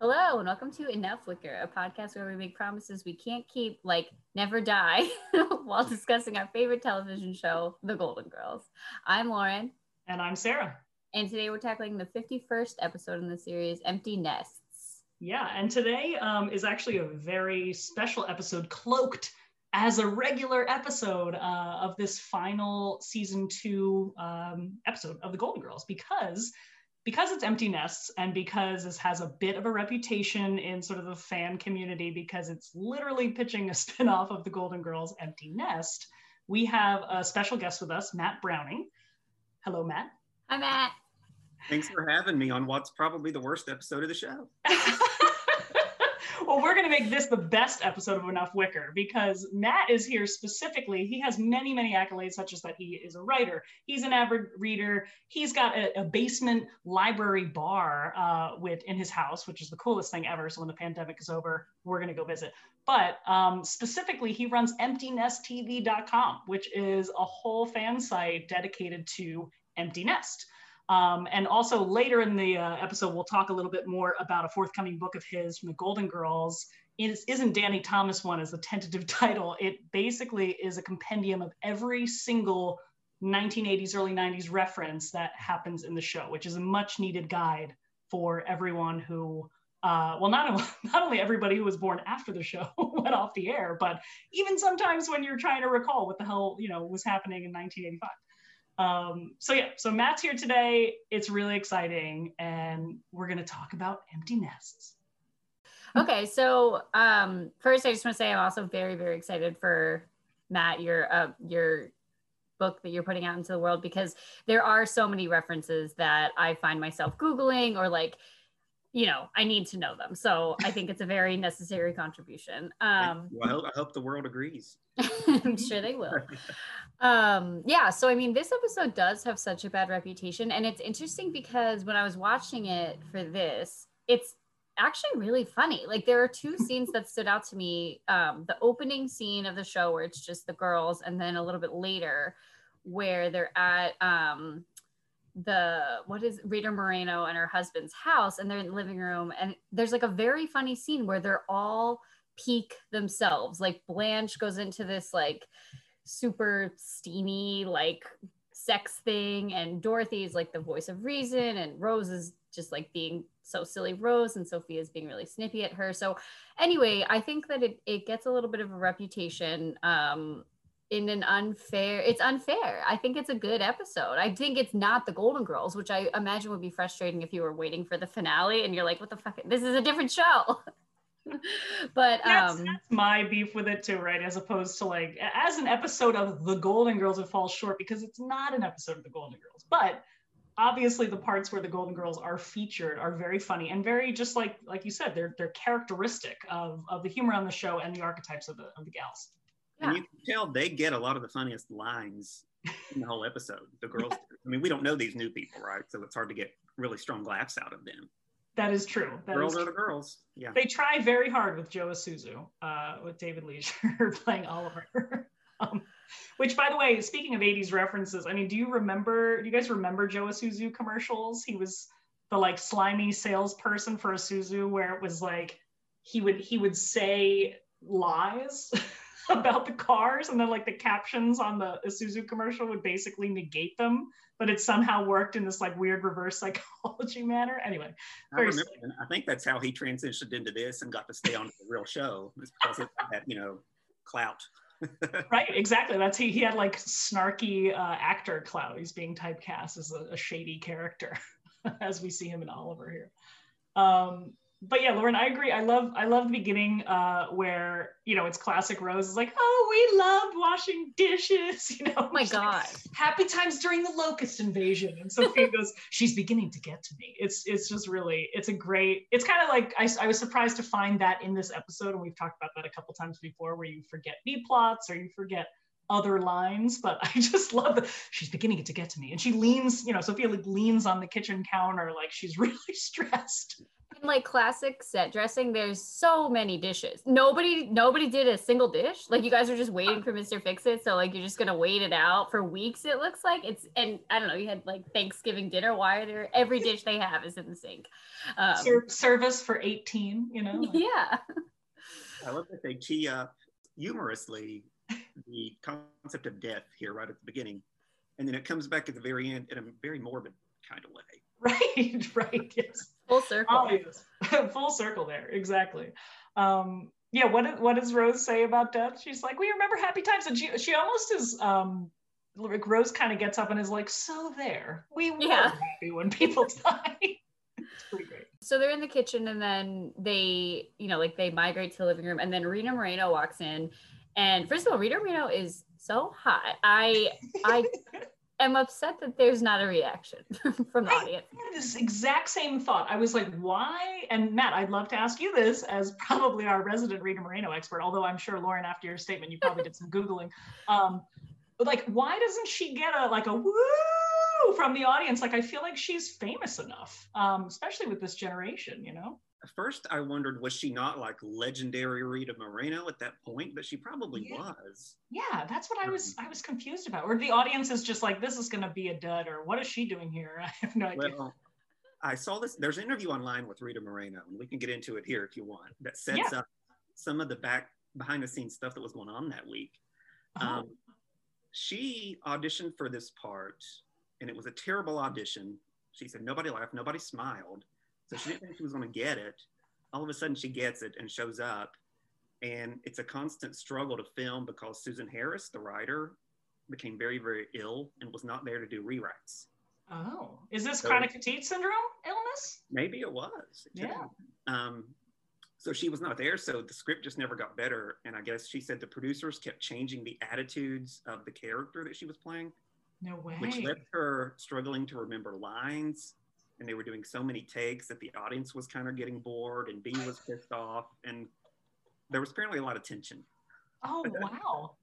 Hello, and welcome to Enough Wicker, a podcast where we make promises we can't keep, like never die, while discussing our favorite television show, The Golden Girls. I'm Lauren. And I'm Sarah. And today we're tackling the 51st episode in the series, Empty Nests. Yeah, and today um, is actually a very special episode, cloaked as a regular episode uh, of this final season two um, episode of The Golden Girls, because because it's empty nests and because this has a bit of a reputation in sort of the fan community because it's literally pitching a spin-off of the golden girls empty nest we have a special guest with us matt browning. Hello matt. Hi matt. Thanks for having me on what's probably the worst episode of the show well, we're going to make this the best episode of Enough Wicker because Matt is here specifically. He has many, many accolades, such as that he is a writer, he's an avid reader, he's got a, a basement library bar uh, with in his house, which is the coolest thing ever. So when the pandemic is over, we're going to go visit. But um, specifically, he runs EmptyNestTV.com, which is a whole fan site dedicated to Empty Nest. Um, and also later in the uh, episode, we'll talk a little bit more about a forthcoming book of his from the Golden Girls. It isn't Danny Thomas one as the tentative title. It basically is a compendium of every single 1980s, early 90s reference that happens in the show, which is a much needed guide for everyone who, uh, well, not, not only everybody who was born after the show went off the air, but even sometimes when you're trying to recall what the hell, you know, was happening in 1985. Um, so yeah, so Matt's here today. It's really exciting, and we're gonna talk about empty nests. Okay, so um, first, I just want to say I'm also very, very excited for Matt, your uh, your book that you're putting out into the world because there are so many references that I find myself googling or like you know, I need to know them. So I think it's a very necessary contribution. Um, well, I hope, I hope the world agrees. I'm sure they will. um, yeah. So, I mean, this episode does have such a bad reputation. And it's interesting because when I was watching it for this, it's actually really funny. Like, there are two scenes that stood out to me um, the opening scene of the show, where it's just the girls, and then a little bit later, where they're at um, the what is Rita Moreno and her husband's house and they're in the living room and there's like a very funny scene where they're all peak themselves. Like Blanche goes into this like super steamy like sex thing and Dorothy's like the voice of reason and Rose is just like being so silly. Rose and Sophia's being really snippy at her. So anyway I think that it, it gets a little bit of a reputation um in an unfair it's unfair. I think it's a good episode. I think it's not the golden girls which i imagine would be frustrating if you were waiting for the finale and you're like what the fuck? This is a different show. But that's, um that's my beef with it too right? As opposed to like as an episode of the golden girls it falls short because it's not an episode of the golden girls. But obviously the parts where the golden girls are featured are very funny and very just like like you said they're they're characteristic of of the humor on the show and the archetypes of the of the gals yeah. And you can tell they get a lot of the funniest lines in the whole episode. The girls, I mean, we don't know these new people, right? So it's hard to get really strong laughs out of them. That is true. That girls is are the girls. Yeah. They try very hard with Joe Isuzu, uh, with David Leisure playing Oliver. um, which, by the way, speaking of 80s references, I mean, do you remember, do you guys remember Joe Isuzu commercials? He was the like slimy salesperson for Isuzu where it was like, he would, he would say lies. about the cars and then like the captions on the Isuzu commercial would basically negate them but it somehow worked in this like weird reverse psychology manner. Anyway I, remember, I think that's how he transitioned into this and got to stay on the real show because of that you know clout. Right exactly. That's he he had like snarky uh, actor clout. He's being typecast as a, a shady character as we see him in oliver here. Um, but yeah, Lauren, I agree. I love I love the beginning uh, where you know it's classic Rose is like, oh, we loved washing dishes. You know, oh my god, like, happy times during the locust invasion. And Sophia goes, she's beginning to get to me. It's it's just really it's a great. It's kind of like I, I was surprised to find that in this episode, and we've talked about that a couple times before, where you forget B plots or you forget other lines, but I just love that she's beginning to get to me. And she leans, you know, Sophia like leans on the kitchen counter like she's really stressed. Like classic set dressing, there's so many dishes. Nobody, nobody did a single dish. Like you guys are just waiting for Mr. Fix It, so like you're just gonna wait it out for weeks. It looks like it's, and I don't know. You had like Thanksgiving dinner. Why are there every dish they have is in the sink? Um, Ser- service for 18. You know. Yeah. I love that they tee up humorously the concept of death here right at the beginning, and then it comes back at the very end in a very morbid kind of way. Right, right, yes. Full circle. Full circle there, exactly. Um, yeah, what, what does Rose say about death? She's like, we remember happy times. And she, she almost is, um, like Rose kind of gets up and is like, so there, we were yeah. happy when people die. it's pretty great. So they're in the kitchen and then they, you know, like they migrate to the living room and then Rita Moreno walks in. And first of all, Rita Moreno is so hot. I, I, am upset that there's not a reaction from the I audience. this exact same thought. I was like, why? And Matt, I'd love to ask you this as probably our resident Rita Moreno expert, although I'm sure Lauren, after your statement, you probably did some Googling. Um, but like, why doesn't she get a like a woo from the audience? Like, I feel like she's famous enough, um, especially with this generation, you know? First I wondered was she not like legendary Rita Moreno at that point, but she probably yeah. was. Yeah, that's what I was um, I was confused about. Or the audience is just like, this is gonna be a dud, or what is she doing here? I have no idea. Well, I saw this. There's an interview online with Rita Moreno, and we can get into it here if you want. That sets yeah. up some of the back behind the scenes stuff that was going on that week. Oh. Um, she auditioned for this part, and it was a terrible audition. She said nobody laughed, nobody smiled so she didn't think she was going to get it. All of a sudden, she gets it and shows up. And it's a constant struggle to film because Susan Harris, the writer, became very, very ill and was not there to do rewrites. Oh, is this so, chronic fatigue syndrome illness? Maybe it was. Yeah. Um, so she was not there. So the script just never got better. And I guess she said the producers kept changing the attitudes of the character that she was playing. No way. Which left her struggling to remember lines and they were doing so many takes that the audience was kind of getting bored and B was pissed off and there was apparently a lot of tension. Oh wow.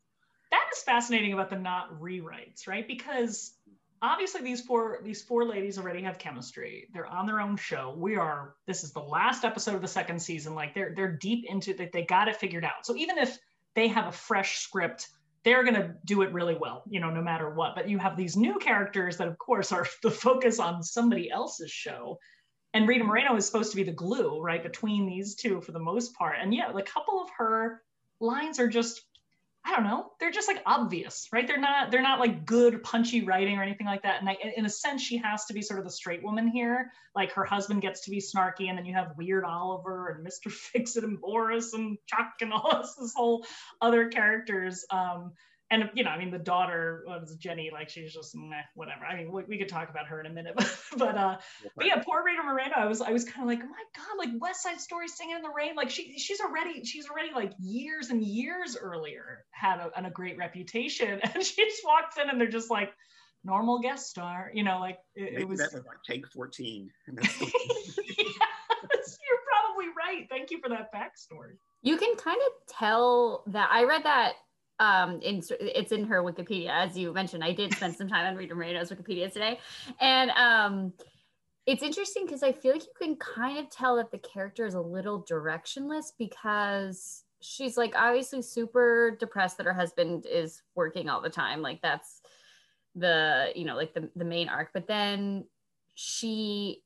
That is fascinating about the not rewrites, right? Because obviously these four these four ladies already have chemistry. They're on their own show. We are this is the last episode of the second season. Like they're they're deep into that they got it figured out. So even if they have a fresh script they're going to do it really well, you know, no matter what. But you have these new characters that, of course, are the focus on somebody else's show. And Rita Moreno is supposed to be the glue, right, between these two for the most part. And yeah, a couple of her lines are just I don't know. They're just like obvious, right? They're not they're not like good punchy writing or anything like that. And I, in a sense, she has to be sort of the straight woman here. Like her husband gets to be snarky, and then you have Weird Oliver and Mr. Fixit and Boris and Chuck and all this, this whole other characters. Um, and you know, I mean, the daughter was Jenny, like she's just meh, whatever. I mean, we, we, could talk about her in a minute, but but, uh, but yeah, poor Rita Moreno. I was I was kind of like, oh my god, like West Side Story, Singing in the Rain, like she she's already she's already like years and years earlier had a, a great reputation, and she just walks in and they're just like normal guest star, you know, like it, it was, that was like take fourteen. yes, you're probably right. Thank you for that backstory. You can kind of tell that I read that um in it's in her wikipedia as you mentioned. I did spend some time on rita moreno's wikipedia today. And um it's interesting because i feel like you can kind of tell that the character is a little directionless because she's like obviously super depressed that her husband is working all the time. Like that's the you know like the, the main arc. But then she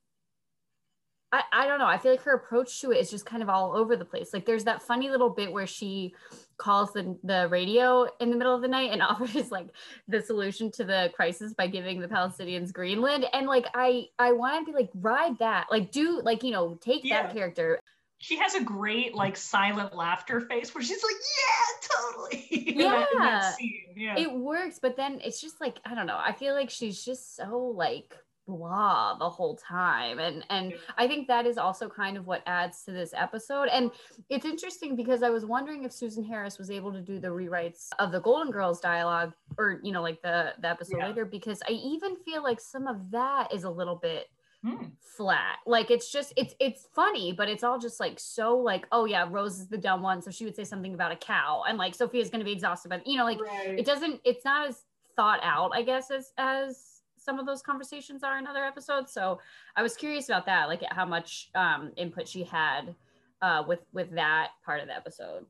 I, I don't know. I feel like her approach to it is just kind of all over the place. Like there's that funny little bit where she calls the, the radio in the middle of the night and offers like the solution to the crisis by giving the Palestinians Greenland. And like I I want to be like ride that. Like do like you know take yeah. that character. She has a great like silent laughter face where she's like, yeah, totally. Yeah. in that yeah. It works, but then it's just like I don't know. I feel like she's just so like blah the whole time and and i think that is also kind of what adds to this episode and it's interesting because i was wondering if susan harris was able to do the rewrites of the golden girls dialogue or you know like the the episode yeah. later because i even feel like some of that is a little bit hmm. flat like it's just it's it's funny but it's all just like so like oh yeah rose is the dumb one so she would say something about a cow and like sophia's going to be exhausted but you know like right. it doesn't it's not as thought out i guess as as some of those conversations are in other episodes. So I was curious about that, like how much um, input she had uh, with with that part of the episode.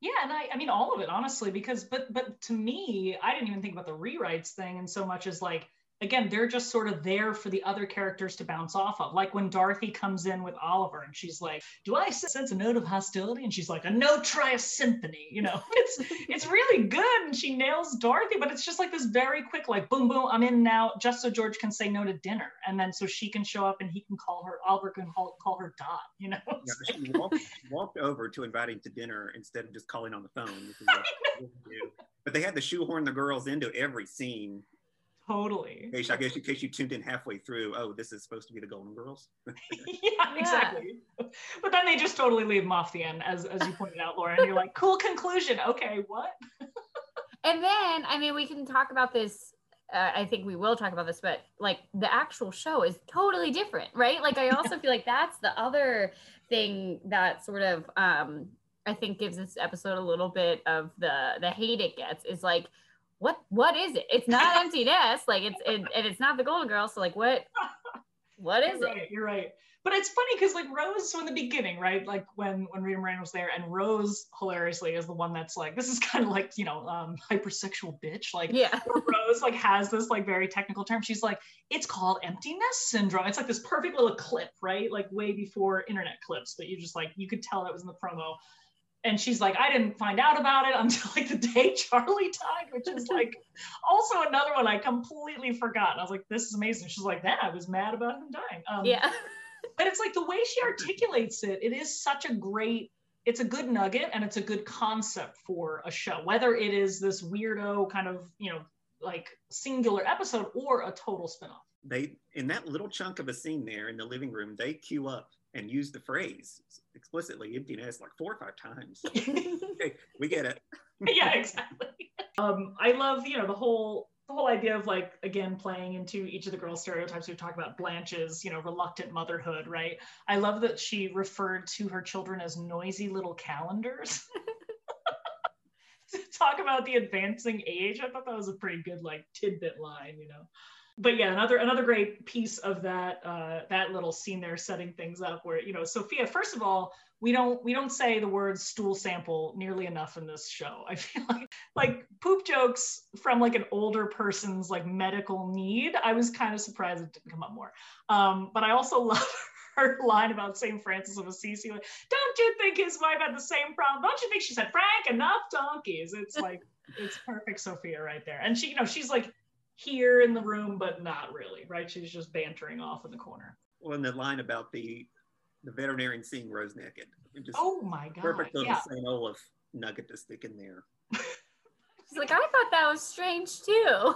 Yeah, and I, I mean all of it honestly, because but but to me, I didn't even think about the rewrites thing, and so much as like again, they're just sort of there for the other characters to bounce off of. Like when Dorothy comes in with Oliver and she's like, Do I sense a note of hostility? And she's like, A note, try a symphony. You know, it's it's really good. And she nails Dorothy, but it's just like this very quick, like, boom, boom, I'm in now, just so George can say no to dinner. And then so she can show up and he can call her, Oliver can call, call her Dot, you know? Yeah, she walked, walked, over to invite him to dinner instead of just calling on the phone. But they had to shoehorn the girls into every scene Totally. In case, I guess in case you tuned in halfway through, oh, this is supposed to be the Golden Girls. yeah, exactly. But then they just totally leave them off the end, as as you pointed out, Laura. And you're like, cool conclusion. Okay, what? and then, I mean, we can talk about this. Uh, I think we will talk about this, but like the actual show is totally different, right? Like, I also feel like that's the other thing that sort of um, I think gives this episode a little bit of the the hate it gets is like what what is it? It's not empty nest, like it's it, and it's not the Golden Girl. So like what what is you're right, it? You're right. But it's funny because like Rose from the beginning, right? Like when when Rita Moreno was there, and Rose hilariously is the one that's like, this is kind of like you know um, hypersexual bitch. Like yeah, Rose like has this like very technical term. She's like, it's called empty nest syndrome. It's like this perfect little clip, right? Like way before internet clips, but you just like you could tell that was in the promo and she's like, I didn't find out about it until like the day Charlie died, which is like also another one I completely forgot. And I was like, this is amazing. She's like, that I was mad about him dying. Um, yeah. but it's like the way she articulates it, it is such a great, it's a good nugget and it's a good concept for a show, whether it is this weirdo kind of, you know, like singular episode or a total spinoff. They, in that little chunk of a scene there in the living room, they cue up and use the phrase explicitly empty nest like four or five times. okay, we get it. yeah, exactly. Um, I love, you know, the whole the whole idea of like again playing into each of the girls' stereotypes. We talk about Blanche's, you know, reluctant motherhood, right? I love that she referred to her children as noisy little calendars. talk about the advancing age. I thought that was a pretty good like tidbit line, you know but yeah, another another great piece of that uh, that little scene there, setting things up where you know Sophia. First of all, we don't we don't say the word stool sample nearly enough in this show. I feel like like poop jokes from like an older person's like medical need. I was kind of surprised it didn't come up more. Um, but I also love her line about St. Francis of Assisi. Like, don't you think his wife had the same problem? Don't you think she said, Frank, enough donkeys? It's like it's perfect Sophia right there. And she, you know, she's like here in the room, but not really, right? She's just bantering off in the corner. Well, and the line about the the veterinarian seeing Rose naked. Just oh my god! Perfect little yeah. St. Olaf nugget to stick in there. She's like, I thought that was strange too.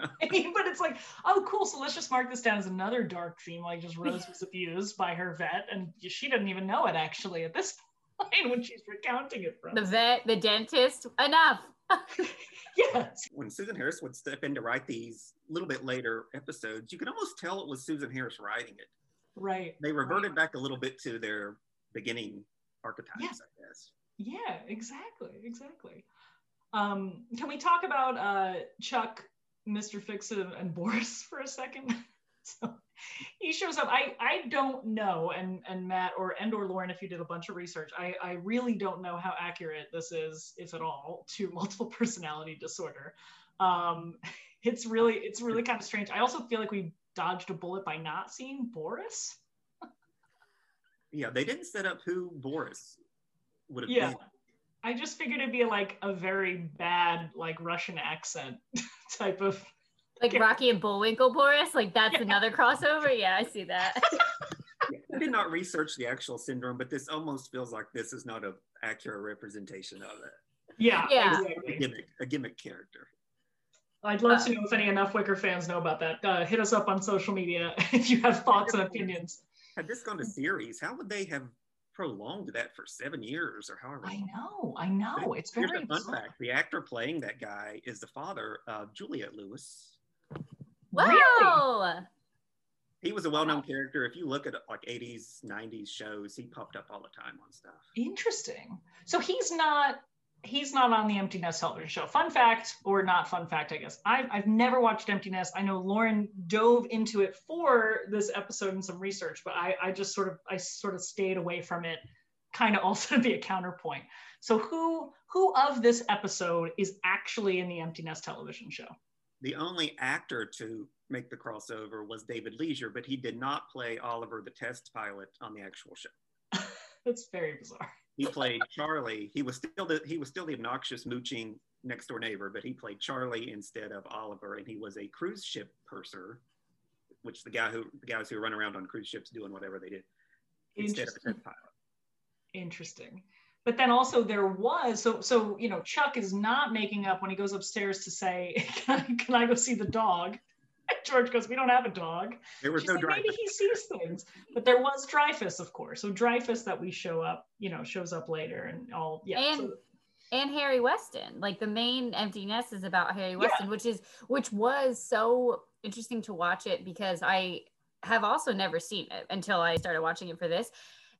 I mean, but it's like, oh, cool. So let's just mark this down as another dark theme. Like, just Rose was abused by her vet, and she didn't even know it actually at this point when she's recounting it from the vet, the dentist. Enough. yes. When Susan Harris would step in to write these a little bit later episodes, you could almost tell it was Susan Harris writing it. Right. They reverted right. back a little bit to their beginning archetypes, yeah. I guess. Yeah, exactly. Exactly. Um, can we talk about uh, Chuck, Mr. Fixit, and Boris for a second? so he shows up. I I don't know, and and Matt or and or Lauren, if you did a bunch of research, I I really don't know how accurate this is, if at all, to multiple personality disorder. Um, it's really it's really kind of strange. I also feel like we dodged a bullet by not seeing Boris. yeah, they didn't set up who Boris would have yeah. been. I just figured it'd be like a very bad like Russian accent type of like Rocky and Bullwinkle Boris, like that's yeah. another crossover. Yeah, I see that. I did not research the actual syndrome, but this almost feels like this is not an accurate representation of it. Yeah, yeah, exactly. a gimmick, a gimmick character. I'd love uh, to know if any enough Wicker fans know about that. Uh, hit us up on social media if you have thoughts and opinions. Had this gone to series, how would they have prolonged that for seven years or however? I know, I know. It's very Here's fun fact: the actor playing that guy is the father of Juliette Lewis, Wow. Really? He was a well-known character. If you look at like 80s, 90s shows, he popped up all the time on stuff. Interesting. So he's not he's not on the Empty Nest television show. Fun fact, or not fun fact, I guess. I've, I've never watched Empty Nest. I know Lauren dove into it for this episode and some research, but I, I just sort of I sort of stayed away from it, kind of also to be a counterpoint. So who who of this episode is actually in the Empty Nest television show? The only actor to make the crossover was David Leisure, but he did not play Oliver the test pilot on the actual show. That's very bizarre he played Charlie. He was still the he was still the obnoxious mooching next door neighbor, but he played Charlie instead of Oliver, and he was a cruise ship purser, which the guy who the guys who run around on cruise ships doing whatever they did instead of a pilot. Interesting. But then also there was so so you know Chuck is not making up when he goes upstairs to say can I, can I go see the dog George goes, "We don't have a dog." There was She's no like, Dreyfus. Maybe he sees things, but there was Dreyfus, of course. So Dreyfus that we show up, you know, shows up later, and all yeah. And so, and Harry Weston, like the main empty nest is about Harry Weston, yeah. which is which was so interesting to watch it because I have also never seen it until I started watching it for this,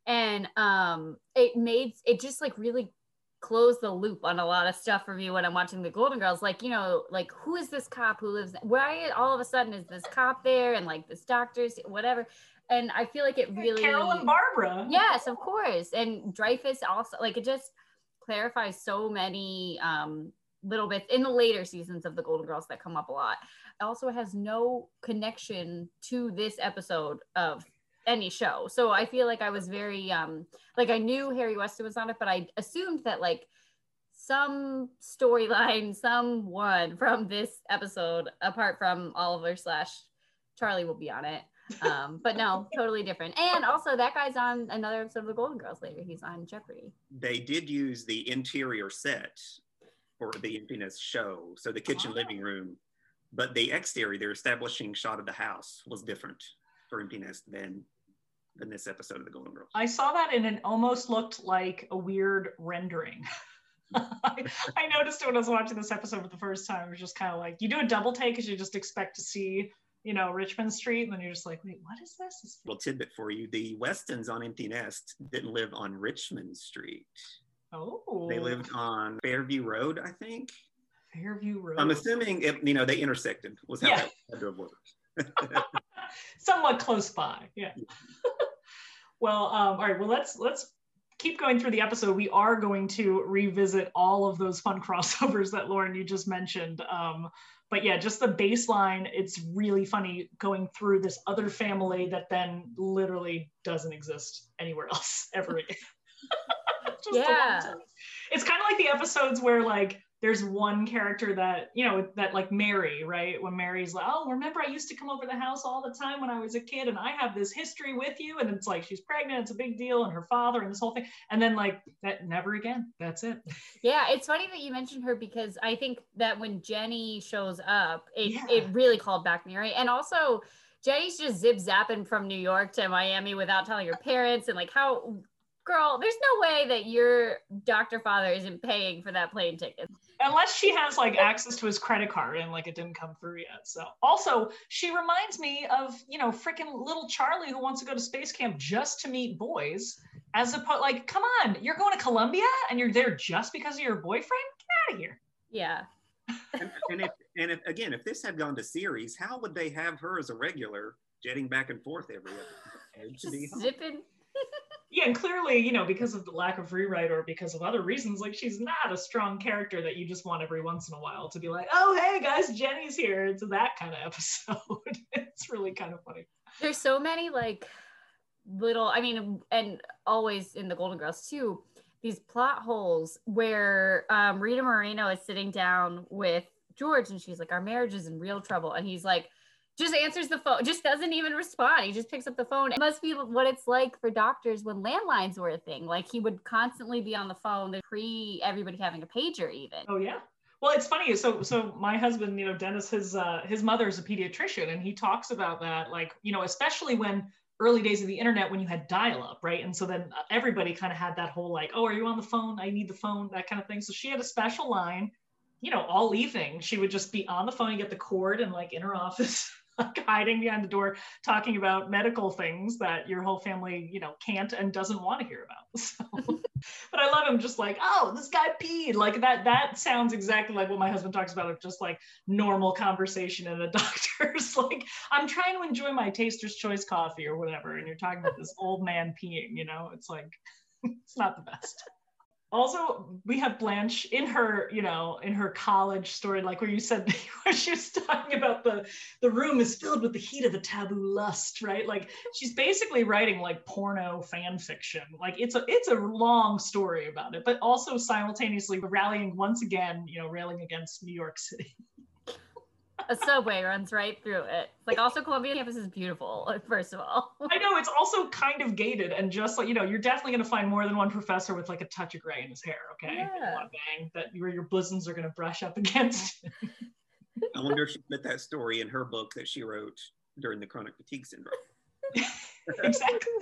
and um, it made it just like really closed the loop on a lot of stuff for me when I'm watching the Golden Girls. Like, you know, like who is this cop who lives? Why all of a sudden is this cop there and like this doctor's whatever? And I feel like it really Carol and Barbara. Yes, of course. And Dreyfus also like it just clarifies so many um little bits in the later seasons of the Golden Girls that come up a lot. It also has no connection to this episode of any show. So I feel like I was very um like I knew Harry Weston was on it, but I assumed that like some storyline, someone from this episode, apart from Oliver slash Charlie, will be on it. Um, but no, totally different. And also, that guy's on another episode of The Golden Girls later. He's on Jeopardy. They did use the interior set for the Empty Nest show, so the kitchen oh. living room, but the exterior, their establishing shot of the house was different for Empty Nest than in this episode of the Golden Girls. I saw that and it almost looked like a weird rendering. I, I, noticed it when I was watching this episode for the first time. It was just kind of like you do a double take because you just expect to see, you know, Richmond Street, and then you're just like, wait, what is this? Little tidbit for you: the Westons on Empty Nest didn't live on Richmond Street. Oh, they lived on Fairview Road, I think. Fairview Road. I'm assuming it, you know they intersected. Was how yeah. that had to have worked. Somewhat close by, yeah. Well, um, all right. Well, let's let's keep going through the episode. We are going to revisit all of those fun crossovers that Lauren you just mentioned. Um, but yeah, just the baseline. It's really funny going through this other family that then literally doesn't exist anywhere else ever again. yeah, it's kind of like the episodes where like there's one character that you know that like mary right when mary's like oh remember i used to come over the house all the time when i was a kid and i have this history with you and it's like she's pregnant it's a big deal and her father and this whole thing and then like that never again that's it yeah it's funny that you mentioned her because i think that when jenny shows up it, yeah. it really called back mary and also jenny's just zip zapping from new york to miami without telling her parents and like how girl, there's no way that your doctor father isn't paying for that plane ticket. Unless she has like access to his credit card and like it didn't come through yet. So also she reminds me of, you know, freaking little Charlie who wants to go to space camp just to meet boys. As opposed like, come on, you're going to Columbia and you're there just because of your boyfriend? Get out of here. Yeah. and, and if and if again, if this had gone to series, how would they have her as a regular jetting back and forth every episode? Zipping yeah, and clearly, you know, because of the lack of rewrite or because of other reasons, like she's not a strong character that you just want every once in a while to be like, oh, hey guys, Jenny's here. It's that kind of episode. it's really kind of funny. There's so many like little, I mean, and always in the Golden Girls too, these plot holes where um, Rita Moreno is sitting down with George and she's like, our marriage is in real trouble. And he's like, just answers the phone, just doesn't even respond. He just picks up the phone. It must be what it's like for doctors when landlines were a thing. Like he would constantly be on the phone The pre everybody having a pager even. Oh yeah. Well, it's funny. So, so my husband, you know, Dennis, his uh, his mother is a pediatrician, and he talks about that, like, you know, especially when early days of the internet when you had dial up, right? And so then everybody kind of had that whole like, oh, are you on the phone? I need the phone, that kind of thing. So she had a special line, you know, all evening. She would just be on the phone and get the cord and like in her office like hiding behind the door, talking about medical things that your whole family, you know, can't and doesn't want to hear about. So, but I love him just like, oh, this guy peed. Like that, that sounds exactly like what my husband talks about, just like normal conversation in a doctor's. like, I'm trying to enjoy my taster's choice coffee or whatever. And you're talking about this old man peeing, you know, it's like, it's not the best also we have blanche in her you know in her college story like where you said where she was talking about the the room is filled with the heat of the taboo lust right? Like she's basically writing like porno fan fiction. Like it's a it's a long story about it but also simultaneously rallying once again you know railing against new york city a subway runs right through it. Like also Columbia campus is beautiful, first of all. I know it's also kind of gated and just like, you know, you're definitely gonna find more than one professor with like a touch of gray in his hair, okay? Yeah. Bang, that your your bosoms are gonna brush up against. I wonder if she put that story in her book that she wrote during the chronic fatigue syndrome. exactly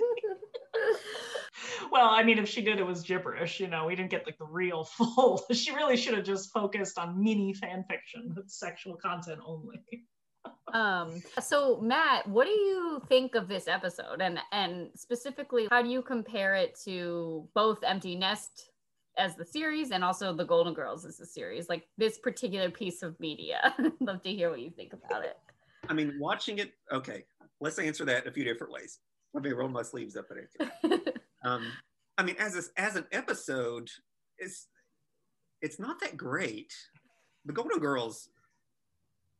well, I mean, if she did, it was gibberish. You know, we didn't get like the real full. she really should have just focused on mini fan fiction with sexual content only. um so matt what do you think of this episode and and specifically how do you compare it to both empty nest as the series and also the golden girls as the series like this particular piece of media love to hear what you think about it i mean watching it okay let's answer that a few different ways let me roll my sleeves up and answer um, I mean, as a, as an episode, it's it's not that great. The Golden Girls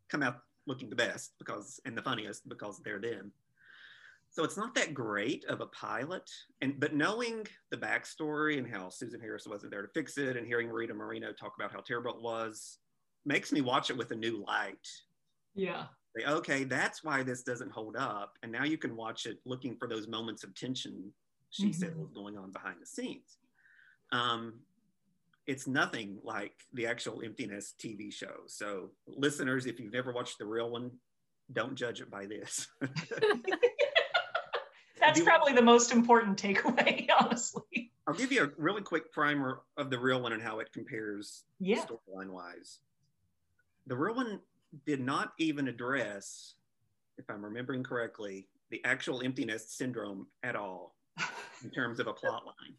come out looking the best because and the funniest because they're them. So it's not that great of a pilot. And but knowing the backstory and how Susan Harris wasn't there to fix it, and hearing Rita Moreno talk about how terrible it was, makes me watch it with a new light. Yeah. Say, okay, that's why this doesn't hold up. And now you can watch it looking for those moments of tension she mm-hmm. said was going on behind the scenes. Um, it's nothing like the actual Empty Nest TV show. So, listeners, if you've never watched the real one, don't judge it by this. That's probably the most important takeaway, honestly. I'll give you a really quick primer of the real one and how it compares yeah. storyline wise. The real one did not even address, if I'm remembering correctly, the actual empty nest syndrome at all in terms of a plot line.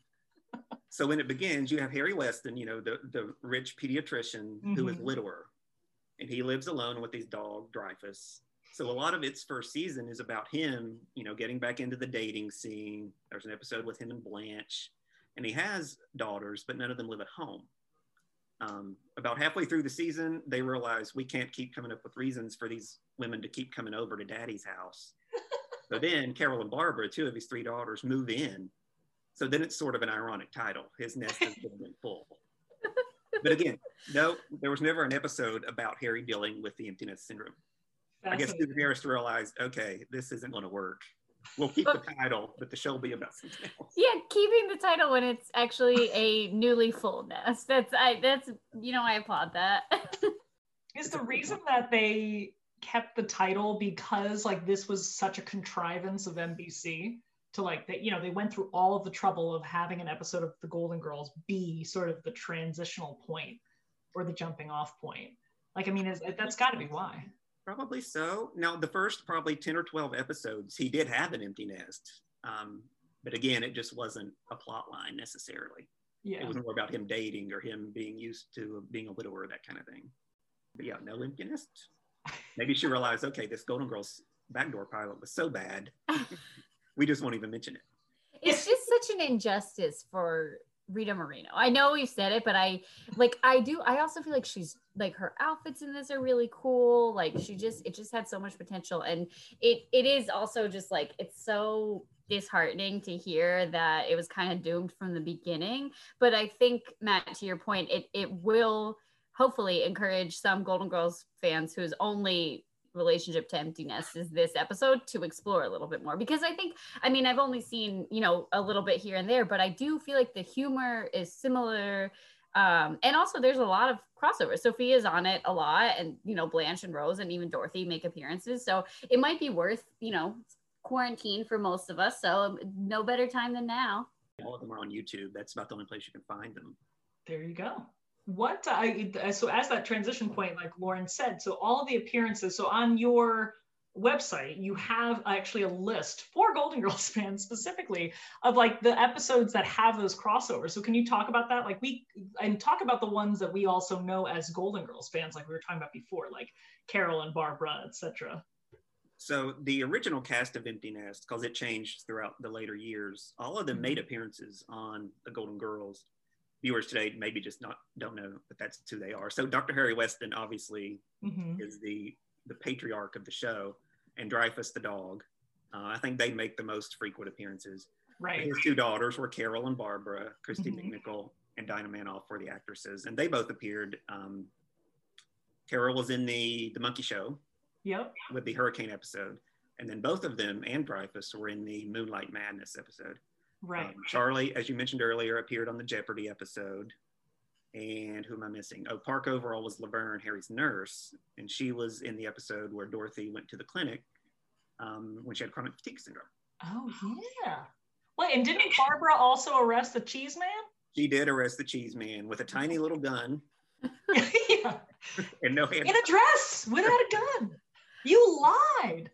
So when it begins, you have Harry Weston, you know, the, the rich pediatrician mm-hmm. who is mm-hmm. widower, and he lives alone with his dog, Dreyfus. So a lot of its first season is about him, you know, getting back into the dating scene. There's an episode with him and Blanche, and he has daughters, but none of them live at home. Um, about halfway through the season, they realize we can't keep coming up with reasons for these women to keep coming over to daddy's house. So then Carol and Barbara, two of his three daughters, move in. So then it's sort of an ironic title. His nest has been full. But again, no, there was never an episode about Harry dealing with the empty nest syndrome. I guess Susan Harris realized, okay, this isn't going to work. We'll keep the title, but the show will be about something else. Yeah, keeping the title when it's actually a newly full nest. That's I. That's you know I applaud that. Is the reason that they kept the title because like this was such a contrivance of NBC to like that you know they went through all of the trouble of having an episode of the Golden Girls be sort of the transitional point or the jumping off point. Like I mean, is, that's got to be why. Probably so. Now the first probably ten or twelve episodes, he did have an empty nest, um, but again, it just wasn't a plot line necessarily. Yeah. It was more about him dating or him being used to being a widower, that kind of thing. But yeah, no empty nest Maybe she realized, okay, this Golden Girls backdoor pilot was so bad, we just won't even mention it. It's just such an injustice for Rita Moreno. I know you said it, but I like I do. I also feel like she's like her outfits in this are really cool. Like she just it just had so much potential, and it it is also just like it's so disheartening to hear that it was kind of doomed from the beginning. But I think Matt, to your point, it it will hopefully encourage some Golden Girls fans whose only relationship to Empty Nest is this episode to explore a little bit more. Because I think I mean I've only seen you know a little bit here and there but I do feel like the humor is similar. Um, and also there's a lot of crossover Sophie is on it a lot and you know Blanche and Rose and even Dorothy make appearances. So it might be worth you know quarantine for most of us. So no better time than now. All of them are on YouTube. That's about the only place you can find them. There you go what I so as that transition point, like Lauren said, so all the appearances, so on your website, you have actually a list for Golden Girls fans specifically of like the episodes that have those crossovers. So can you talk about that? Like we and talk about the ones that we also know as Golden Girls fans, like we were talking about before, like Carol and Barbara, etc. So the original cast of Empty Nest, because it changed throughout the later years, all of them made mm-hmm. appearances on the Golden Girls. Viewers today maybe just not don't know, but that's who they are. So Dr. Harry Weston obviously mm-hmm. is the the patriarch of the show, and Dreyfus the dog. Uh, I think they make the most frequent appearances. Right. His two daughters were Carol and Barbara. Kristy mm-hmm. McNichol and Dinah Manoff were the actresses, and they both appeared. Um, Carol was in the the Monkey Show, Yep. With the hurricane episode. And then both of them and Dreyfus were in the Moonlight Madness episode. Right. Um, Charlie, as you mentioned earlier, appeared on the Jeopardy episode. And who am I missing? Oh, Park Overall was Laverne, Harry's nurse. And she was in the episode where Dorothy went to the clinic um, when she had chronic fatigue syndrome. Oh, yeah. Wait, and didn't Barbara also arrest the cheese man? She did arrest the cheese man with a tiny little gun. yeah. and no hands. In a dress without a gun. You lied.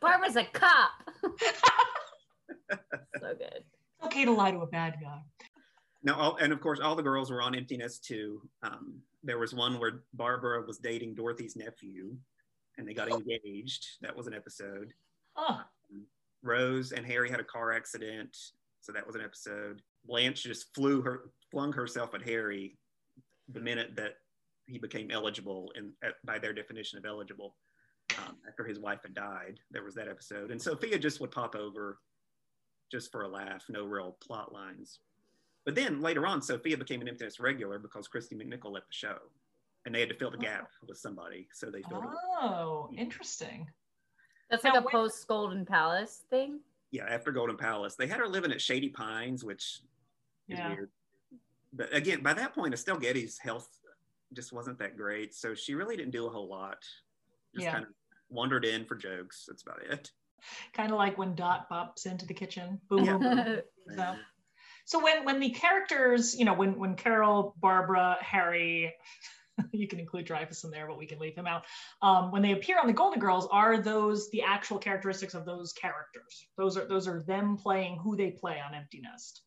Barbara's a cop. so good. Okay to lie to a bad guy. No, all, and of course, all the girls were on Empty Nest too. Um, there was one where Barbara was dating Dorothy's nephew, and they got engaged. That was an episode. Oh. Rose and Harry had a car accident, so that was an episode. Blanche just flew her, flung herself at Harry the minute that he became eligible, and by their definition of eligible um, after his wife had died. There was that episode. And Sophia just would pop over just for a laugh, no real plot lines. But then later on, Sophia became an Empty regular because Kristy McNichol left the show. And they had to fill the gap oh. with somebody. So they filled Oh, it. interesting. That's like now, a post Golden Palace thing? Yeah, after Golden Palace. They had her living at Shady Pines, which is yeah. weird. But again, by that point, Estelle Getty's health just wasn't that great. So she really didn't do a whole lot. Just yeah. kind of wandered in for jokes. That's about it. Kind of like when Dot pops into the kitchen. Boom, boom, boom. So, so when when the characters, you know, when when Carol, Barbara, Harry, you can include Dreyfus in there, but we can leave him out. Um, when they appear on the Golden Girls, are those the actual characteristics of those characters? Those are those are them playing who they play on Empty Nest.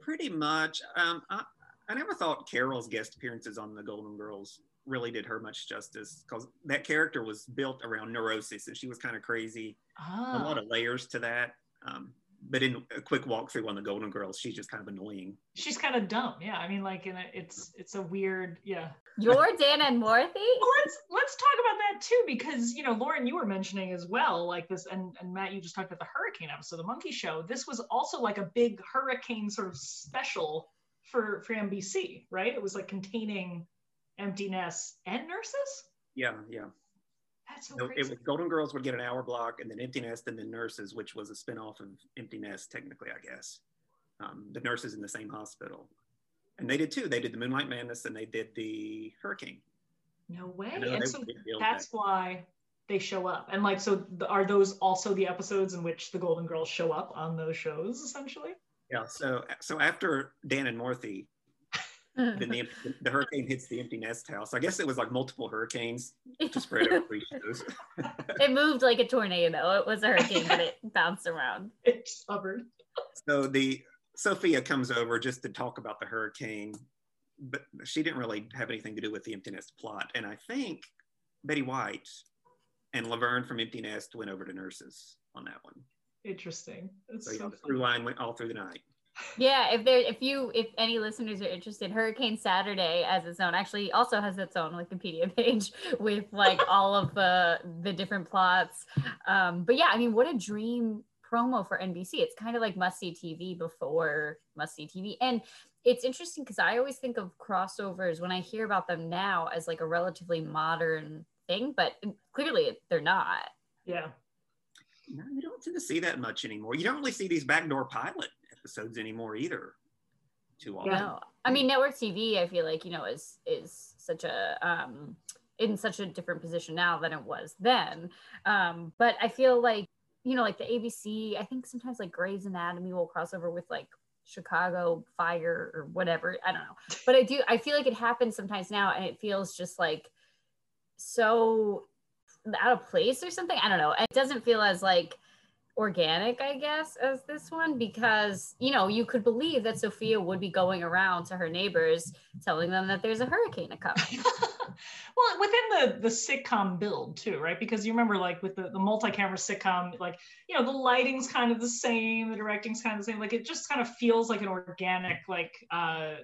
Pretty much. Um, I, I never thought Carol's guest appearances on the Golden Girls really did her much justice because that character was built around neurosis and she was kind of crazy. A lot of ah. layers to that. Um, but in a quick walkthrough on the Golden Girls, she's just kind of annoying. She's kind of dumb. Yeah, I mean, like, in a, it's it's a weird, yeah. You're Dan and Morthy. well, let's let's talk about that too, because you know, Lauren, you were mentioning as well, like this, and and Matt, you just talked about the hurricane episode, the Monkey Show. This was also like a big hurricane sort of special for for NBC, right? It was like containing empty nests and nurses? Yeah, yeah. That's so, crazy. It was Golden Girls would get an hour block, and then Empty Nest, and then Nurses, which was a spinoff of Empty Nest, technically, I guess. Um, the nurses in the same hospital, and they did too. They did the Moonlight Madness, and they did the Hurricane. No way! And so that's that. why they show up. And like, so are those also the episodes in which the Golden Girls show up on those shows, essentially? Yeah. So so after Dan and Morthy, then the, the, hurricane hits the empty nest house. I guess it was like multiple hurricanes to spread over three shows. it moved like a tornado. It was a hurricane, but it bounced around. It hovered. So the Sophia comes over just to talk about the hurricane, but she didn't really have anything to do with the empty nest plot. And I think Betty White and Laverne from Empty Nest went over to nurses on that one. Interesting. That's so, so the through line went all through the night yeah if there if you if any listeners are interested hurricane saturday as its own actually also has its own wikipedia page with like all of the the different plots. Um but yeah i mean what a dream promo for nbc it's kind of like must see tv before must see tv and it's interesting because i always think of crossovers when i hear about them now as like a relatively modern thing but clearly they're not. Yeah. No, you don't tend to see that much anymore. You don't really see these backdoor pilot episodes anymore either too often. No, I mean network TV. I feel like you know is is such a um, in such a different position now than it was then. Um, but I feel like you know like the ABC. I think sometimes like Grey's Anatomy will cross over with like Chicago Fire or whatever. I don't know, but I do. I feel like it happens sometimes now, and it feels just like so out of place or something. I don't know. It doesn't feel as like organic, I guess, as this one because you know you could believe that Sophia would be going around to her neighbors telling them that there's a hurricane coming. well, within the the sitcom build too, right? Because you remember like with the, the multi-camera sitcom, like you know the lighting's kind of the same, the directing's kind of the same. Like it just kind of feels like an organic like uh,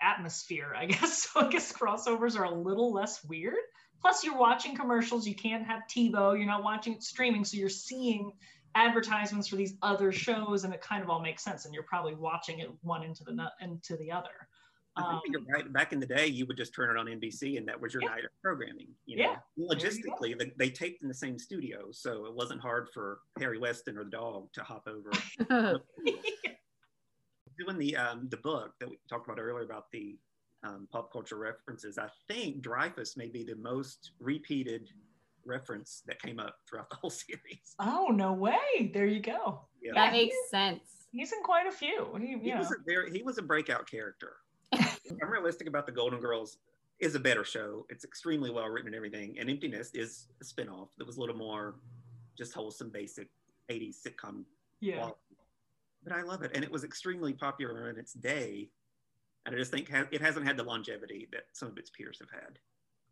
atmosphere, I guess. So I guess crossovers are a little less weird. Plus, you're watching commercials. You can't have TiVo. You're not watching it streaming, so you're seeing advertisements for these other shows and it kind of all makes sense and you're probably watching it one into the nut into the other I think you're um, right. Back in the day, you would just turn it on NBC, and that was your yeah. night of programming. You know, yeah. logistically, they, they taped in the same studio, so it wasn't hard for Harry Weston or the dog to hop over. Doing the um, the book that we talked about earlier about the um, pop culture references, I think Dreyfus may be the most repeated reference that came up throughout the whole series. Oh no way! There you go. Yeah. That makes sense. He's in quite a few. He, he was a very, he was a breakout character. I'm realistic about the Golden Girls is a better show. It's extremely well written and everything. And Empty Nest is a spinoff that was a little more just wholesome, basic 80s sitcom. Yeah. Quality. But I love it. And it was extremely popular in its day. And I just think it hasn't had the longevity that some of its peers have had.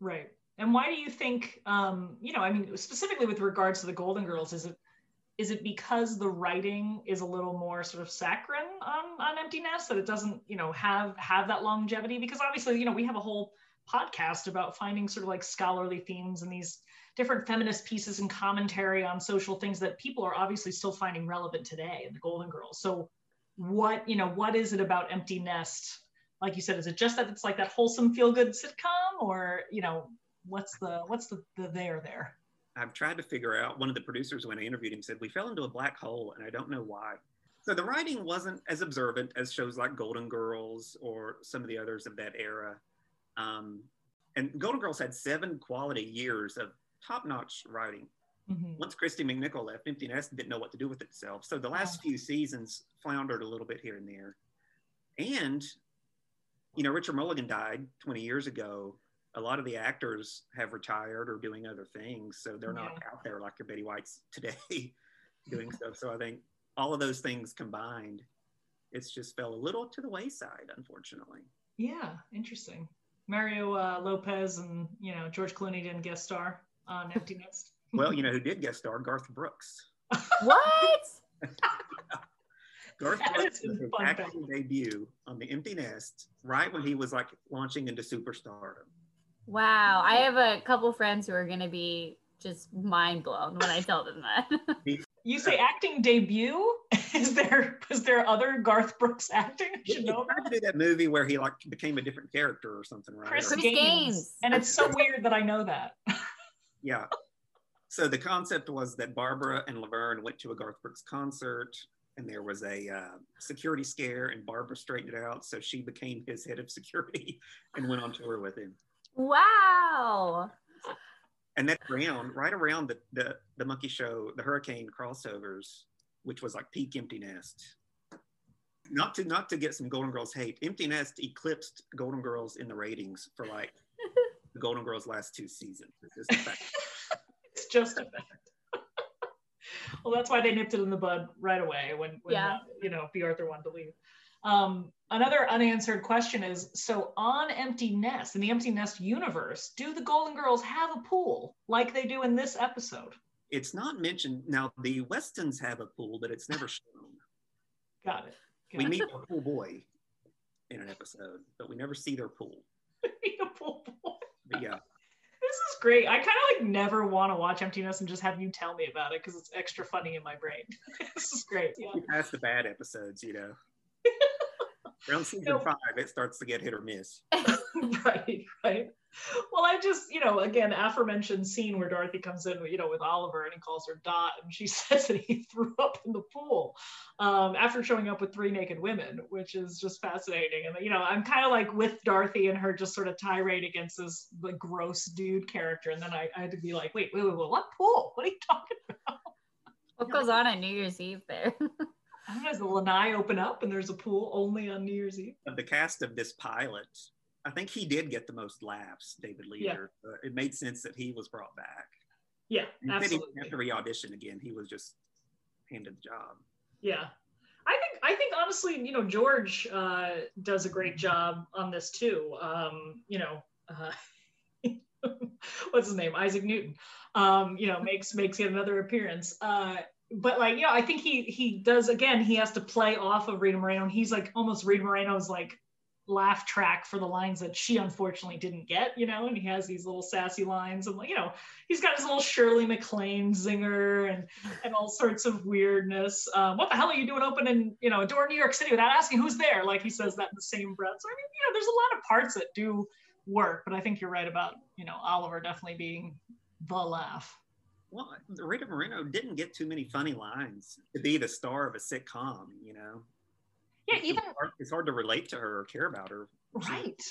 Right. And why do you think, um, you know, I mean, specifically with regards to the Golden Girls, is it is it because the writing is a little more sort of saccharine on, on Empty Nest that it doesn't, you know, have have that longevity? Because obviously, you know, we have a whole podcast about finding sort of like scholarly themes and these different feminist pieces and commentary on social things that people are obviously still finding relevant today in the Golden Girls. So what, you know, what is it about Empty Nest? Like you said, is it just that it's like that wholesome feel good sitcom or, you know, what's the what's the, the there there? I've tried to figure out. One of the producers, when I interviewed him, said we fell into a black hole, and I don't know why. So the writing wasn't as observant as shows like Golden Girls or some of the others of that era. Um, and Golden Girls had seven quality years of top-notch writing. Mm-hmm. Once Kristy McNichol left, Empty Nest didn't know what to do with itself. So the last few seasons floundered a little bit here and there. And, you know, Richard Mulligan died 20 years ago a lot of the actors have retired or doing other things, so they're not out there like your Betty White's today doing stuff. So I think all of those things combined, it's just fell a little to the wayside, unfortunately. Yeah, interesting. Mario uh, Lopez and you know George Clooney didn't guest star on Empty Nest. well, you know who did guest star? Garth Brooks. what? Garth Brooks his actual debut on the Empty Nest right when he was like launching into superstardom. Wow. I have a couple friends who are going to be just mind blown when I tell them that. you say acting debut? Is there was there other Garth Brooks acting? I should know about. do that movie where he like became a different character or something, right? Chris, Chris Gaines. Gaines. And it's so weird that I know that. yeah. So the concept was that Barbara and Laverne went to a Garth Brooks concert and there was a uh, security scare and Barbara straightened it out. So she became his head of security and went on tour with him. Wow. And that's around right around the, the the monkey show, the hurricane crossovers, which was like peak empty nest. Not to not to get some Golden Girls hate. Empty Nest eclipsed Golden Girls in the ratings for like the Golden Girls last two seasons. It's just a fact. it's just a fact. well, that's why they nipped it in the bud right away when, when yeah. uh, you know, Bea Arthur wanted to leave. Um, another unanswered question is so on Empty Nest, in the Empty Nest universe, do the Golden Girls have a pool like they do in this episode? It's not mentioned. Now, the Westons have a pool, but it's never shown. Got it. Got we meet a pool boy in an episode, but we never see their pool. meet a pool boy. But yeah. This is great. I kind of like never want to watch Empty Nest and just have you tell me about it because it's extra funny in my brain. this is great. Yeah. Past the bad episodes, you know. Around season five, it starts to get hit or miss. right, right. Well, I just, you know, again, aforementioned scene where Dorothy comes in, you know, with Oliver and he calls her Dot, and she says that he threw up in the pool um, after showing up with three naked women, which is just fascinating. And you know, I'm kind of like with Dorothy and her just sort of tirade against this like gross dude character, and then I, I had to be like, wait, wait, wait, wait, what pool? What are you talking about? What goes on at New Year's Eve there? does the lanai open up and there's a pool only on New Year's Eve? Of the cast of this pilot, I think he did get the most laughs, David Leisure. Yeah. Uh, it made sense that he was brought back. Yeah, absolutely. After he auditioned again, he was just handed the job. Yeah, I think I think honestly, you know, George uh, does a great job on this too. Um, you know, uh, what's his name? Isaac Newton. Um, you know, makes makes yet another appearance. Uh, but like, you know, I think he he does again. He has to play off of Rita Moreno, and he's like almost Rita Moreno's like laugh track for the lines that she unfortunately didn't get, you know, and he has these little sassy lines and you know, he's got his little Shirley MacLaine zinger and and all sorts of weirdness. Um, what the hell are you doing opening, you know, a door in New York City without asking who's there? Like he says that in the same breath. So I mean, you know, there's a lot of parts that do work, but I think you're right about, you know, Oliver definitely being the laugh. Well, Rita Moreno didn't get too many funny lines to be the star of a sitcom, you know? Yeah even it's hard, it's hard to relate to her or care about her. Right.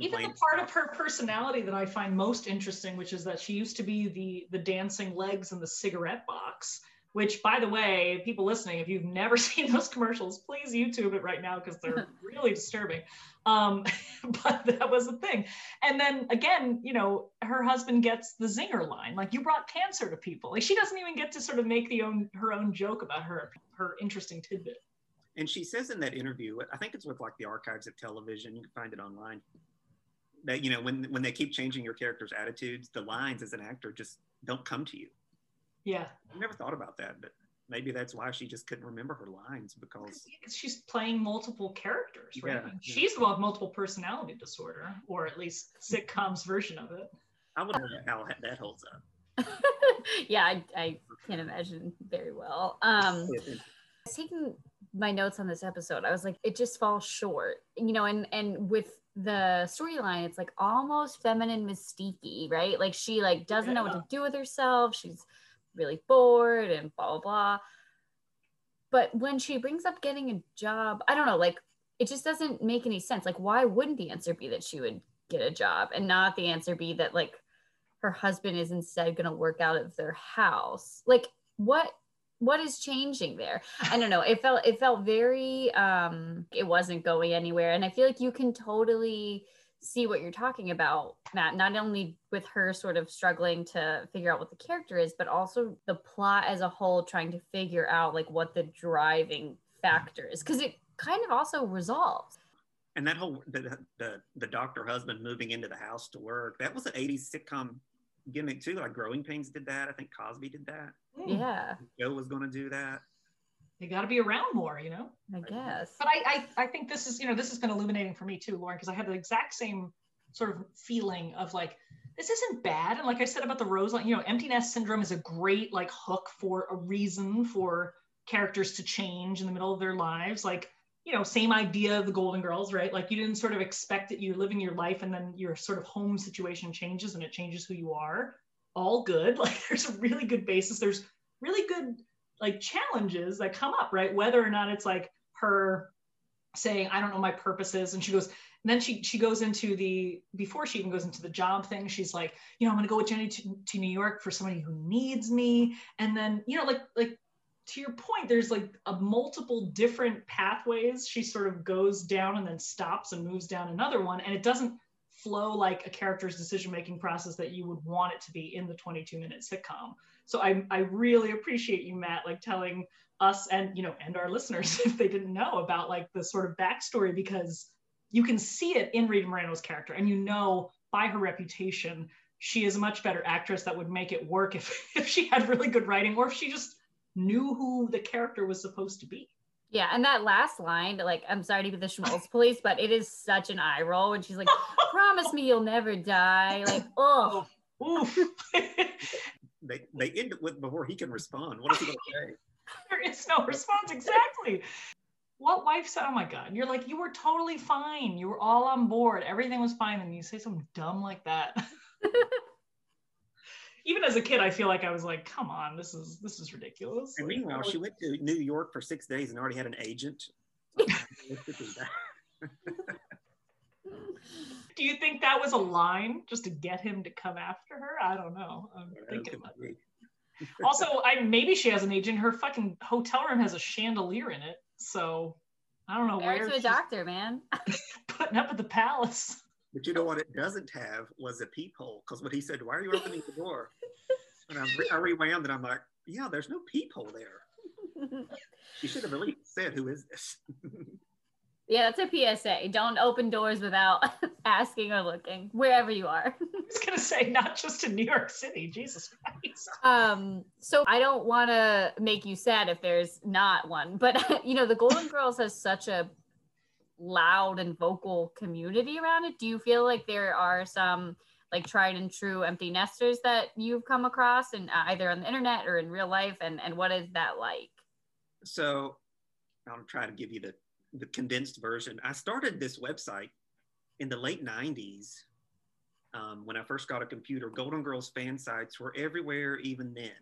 Even the part of her personality that i find most interesting which is that she used to be the the dancing legs in the cigarette box which by the way people listening if you've never seen those commercials please youtube it right now because they're really disturbing. Um, but that was the thing. And then again you know her husband gets the zinger line like you brought cancer to people. Like she doesn't even get to sort of make the own her own joke about her her interesting tidbit. And she says in that interview, I think it's with like the archives of television, you can find it online, that, you know, when, when they keep changing your character's attitudes, the lines as an actor just don't come to you. Yeah. I never thought about that, but maybe that's why she just couldn't remember her lines because she's playing multiple characters, right? Yeah, she's yeah. the one with multiple personality disorder, or at least sitcom's version of it. I wonder how that holds up. yeah, I, I can imagine very well. Um, taking my notes on this episode. I was like, it just falls short, you know, and and with the storyline, it's like almost feminine mystique, right? Like she like doesn't yeah. know what to do with herself. She's really bored and blah blah blah. But when she brings up getting a job, I don't know, like it just doesn't make any sense. Like, why wouldn't the answer be that she would get a job and not the answer be that like her husband is instead going to work out of their house? Like, what what is changing there i don't know it felt it felt very um it wasn't going anywhere and i feel like you can totally see what you're talking about matt not only with her sort of struggling to figure out what the character is but also the plot as a whole trying to figure out like what the driving factor is because it kind of also resolves and that whole the, the the doctor husband moving into the house to work that was an 80s sitcom gimmick too. Like Growing Pains did that. I think Cosby did that. Yeah. Joe was going to do that. They got to be around more, you know. I guess. But I, I, I think this is, you know, this has been illuminating for me too, Lauren, because I had the exact same sort of feeling of like, this isn't bad. And like I said about the rose, you know, empty nest syndrome is a great like hook for a reason for characters to change in the middle of their lives. Like you know, same idea of the Golden Girls, right? Like you didn't sort of expect that you're living your life and then your sort of home situation changes and it changes who you are. All good. Like there's a really good basis. There's really good like challenges that come up, right? Whether or not it's like her saying, I don't know my purposes. And she goes, and then she she goes into the before she even goes into the job thing, she's like, you know, I'm gonna go with Jenny to, to New York for somebody who needs me. And then, you know, like like to your point, there's like a multiple different pathways. She sort of goes down and then stops and moves down another one, and it doesn't flow like a character's decision making process that you would want it to be in the 22 minute sitcom. So I, I really appreciate you, Matt, like telling us and you know and our listeners if they didn't know about like the sort of backstory because you can see it in Rita Moreno's character, and you know by her reputation she is a much better actress that would make it work if if she had really good writing or if she just knew who the character was supposed to be. Yeah, and that last line, like, I'm sorry to be the schmaltz police, but it is such an eye roll when she's like, "Promise me you'll never die." Like, oh, oof. they they end it with before he can respond. What is he going to say? There is no response. Exactly. What wife said, "Oh my God!" You're like, you were totally fine. You were all on board. Everything was fine, and you say something dumb like that even as a kid, I feel like I was like, come on, this is this is ridiculous. And meanwhile, she went to New York for six days and already had an agent. Do you think that was a line just to get him to come after her? I don't know. I'm thinking also, I maybe she has an agent. Her fucking hotel room has a chandelier in it, so I don't know Married where. To a doctor, man. putting up at the palace. But you know what it doesn't have was a peephole. Because what he said, why are you opening the door? And I, re- I rewound and I'm like, yeah, there's no peephole there. She should have at least said, who is this? Yeah, that's a PSA. Don't open doors without asking or looking wherever you are. I was gonna say not just in New York City. Jesus Christ. Um, so I don't want to make you sad if there's not one, but you know, the Golden Girls has such a loud and vocal community around it. Do you feel like there are some like tried and true empty nesters that you've come across and uh, either on the internet or in real life and and what is that like? So I'll try to give you the the condensed version. I started this website in the late 90s um, when I first got a computer. Golden Girls fan sites were everywhere, even then.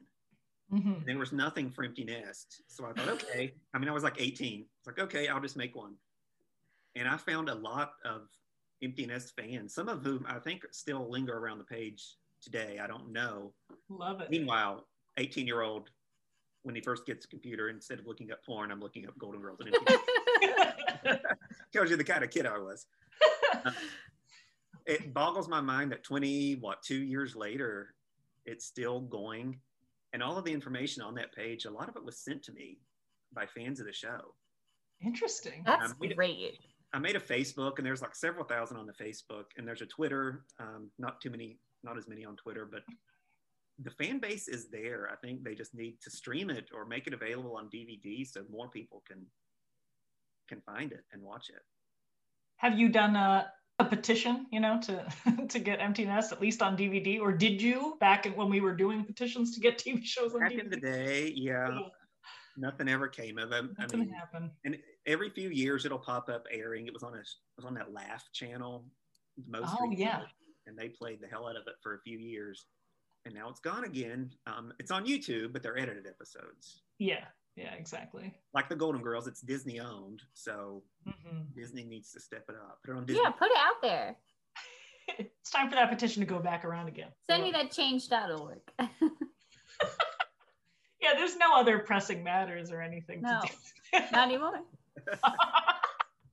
Mhm. There was nothing for Empty Nest. So I thought, okay. I mean, I was like 18. It's like, okay, I'll just make one. And I found a lot of Empty Nest fans, some of whom I think still linger around the page today. I don't know. Love it. Meanwhile, 18 year old, when he first gets a computer, instead of looking up porn, I'm looking up Golden Girls and Empty Nest. tells you the kind of kid I was. Uh, it boggles my mind that 20, what, two years later, it's still going. And all of the information on that page, a lot of it was sent to me by fans of the show. Interesting. That's Um, great. I made a Facebook, and there's like several thousand on the Facebook, and there's a Twitter. Um, not too many, not as many on Twitter, but the fan base is there. I think they just need to stream it or make it available on DVD so more people can can find it and watch it. Have you done a, a petition, you know, to to get Empty Nest at least on DVD, or did you back when we were doing petitions to get TV shows on Back DVD? in the day, yeah, Yeah, nothing ever came of it. I mean, happened. and every few years it'll pop up airing. It was on a it was on that Laugh channel. Most Oh, yeah. recently, and they played the hell out of it for a few years, and now it's gone again. Um, it's on YouTube, but they're edited episodes. Yeah, yeah, exactly. Like the Golden Girls, it's Disney owned, so hmm Disney needs to step it up. Put it on Disney. Yeah, put it out there. It's time for that petition to go back around again. Send me that change.org. Yeah, there's no other pressing matters or anything No. to do. Not anymore.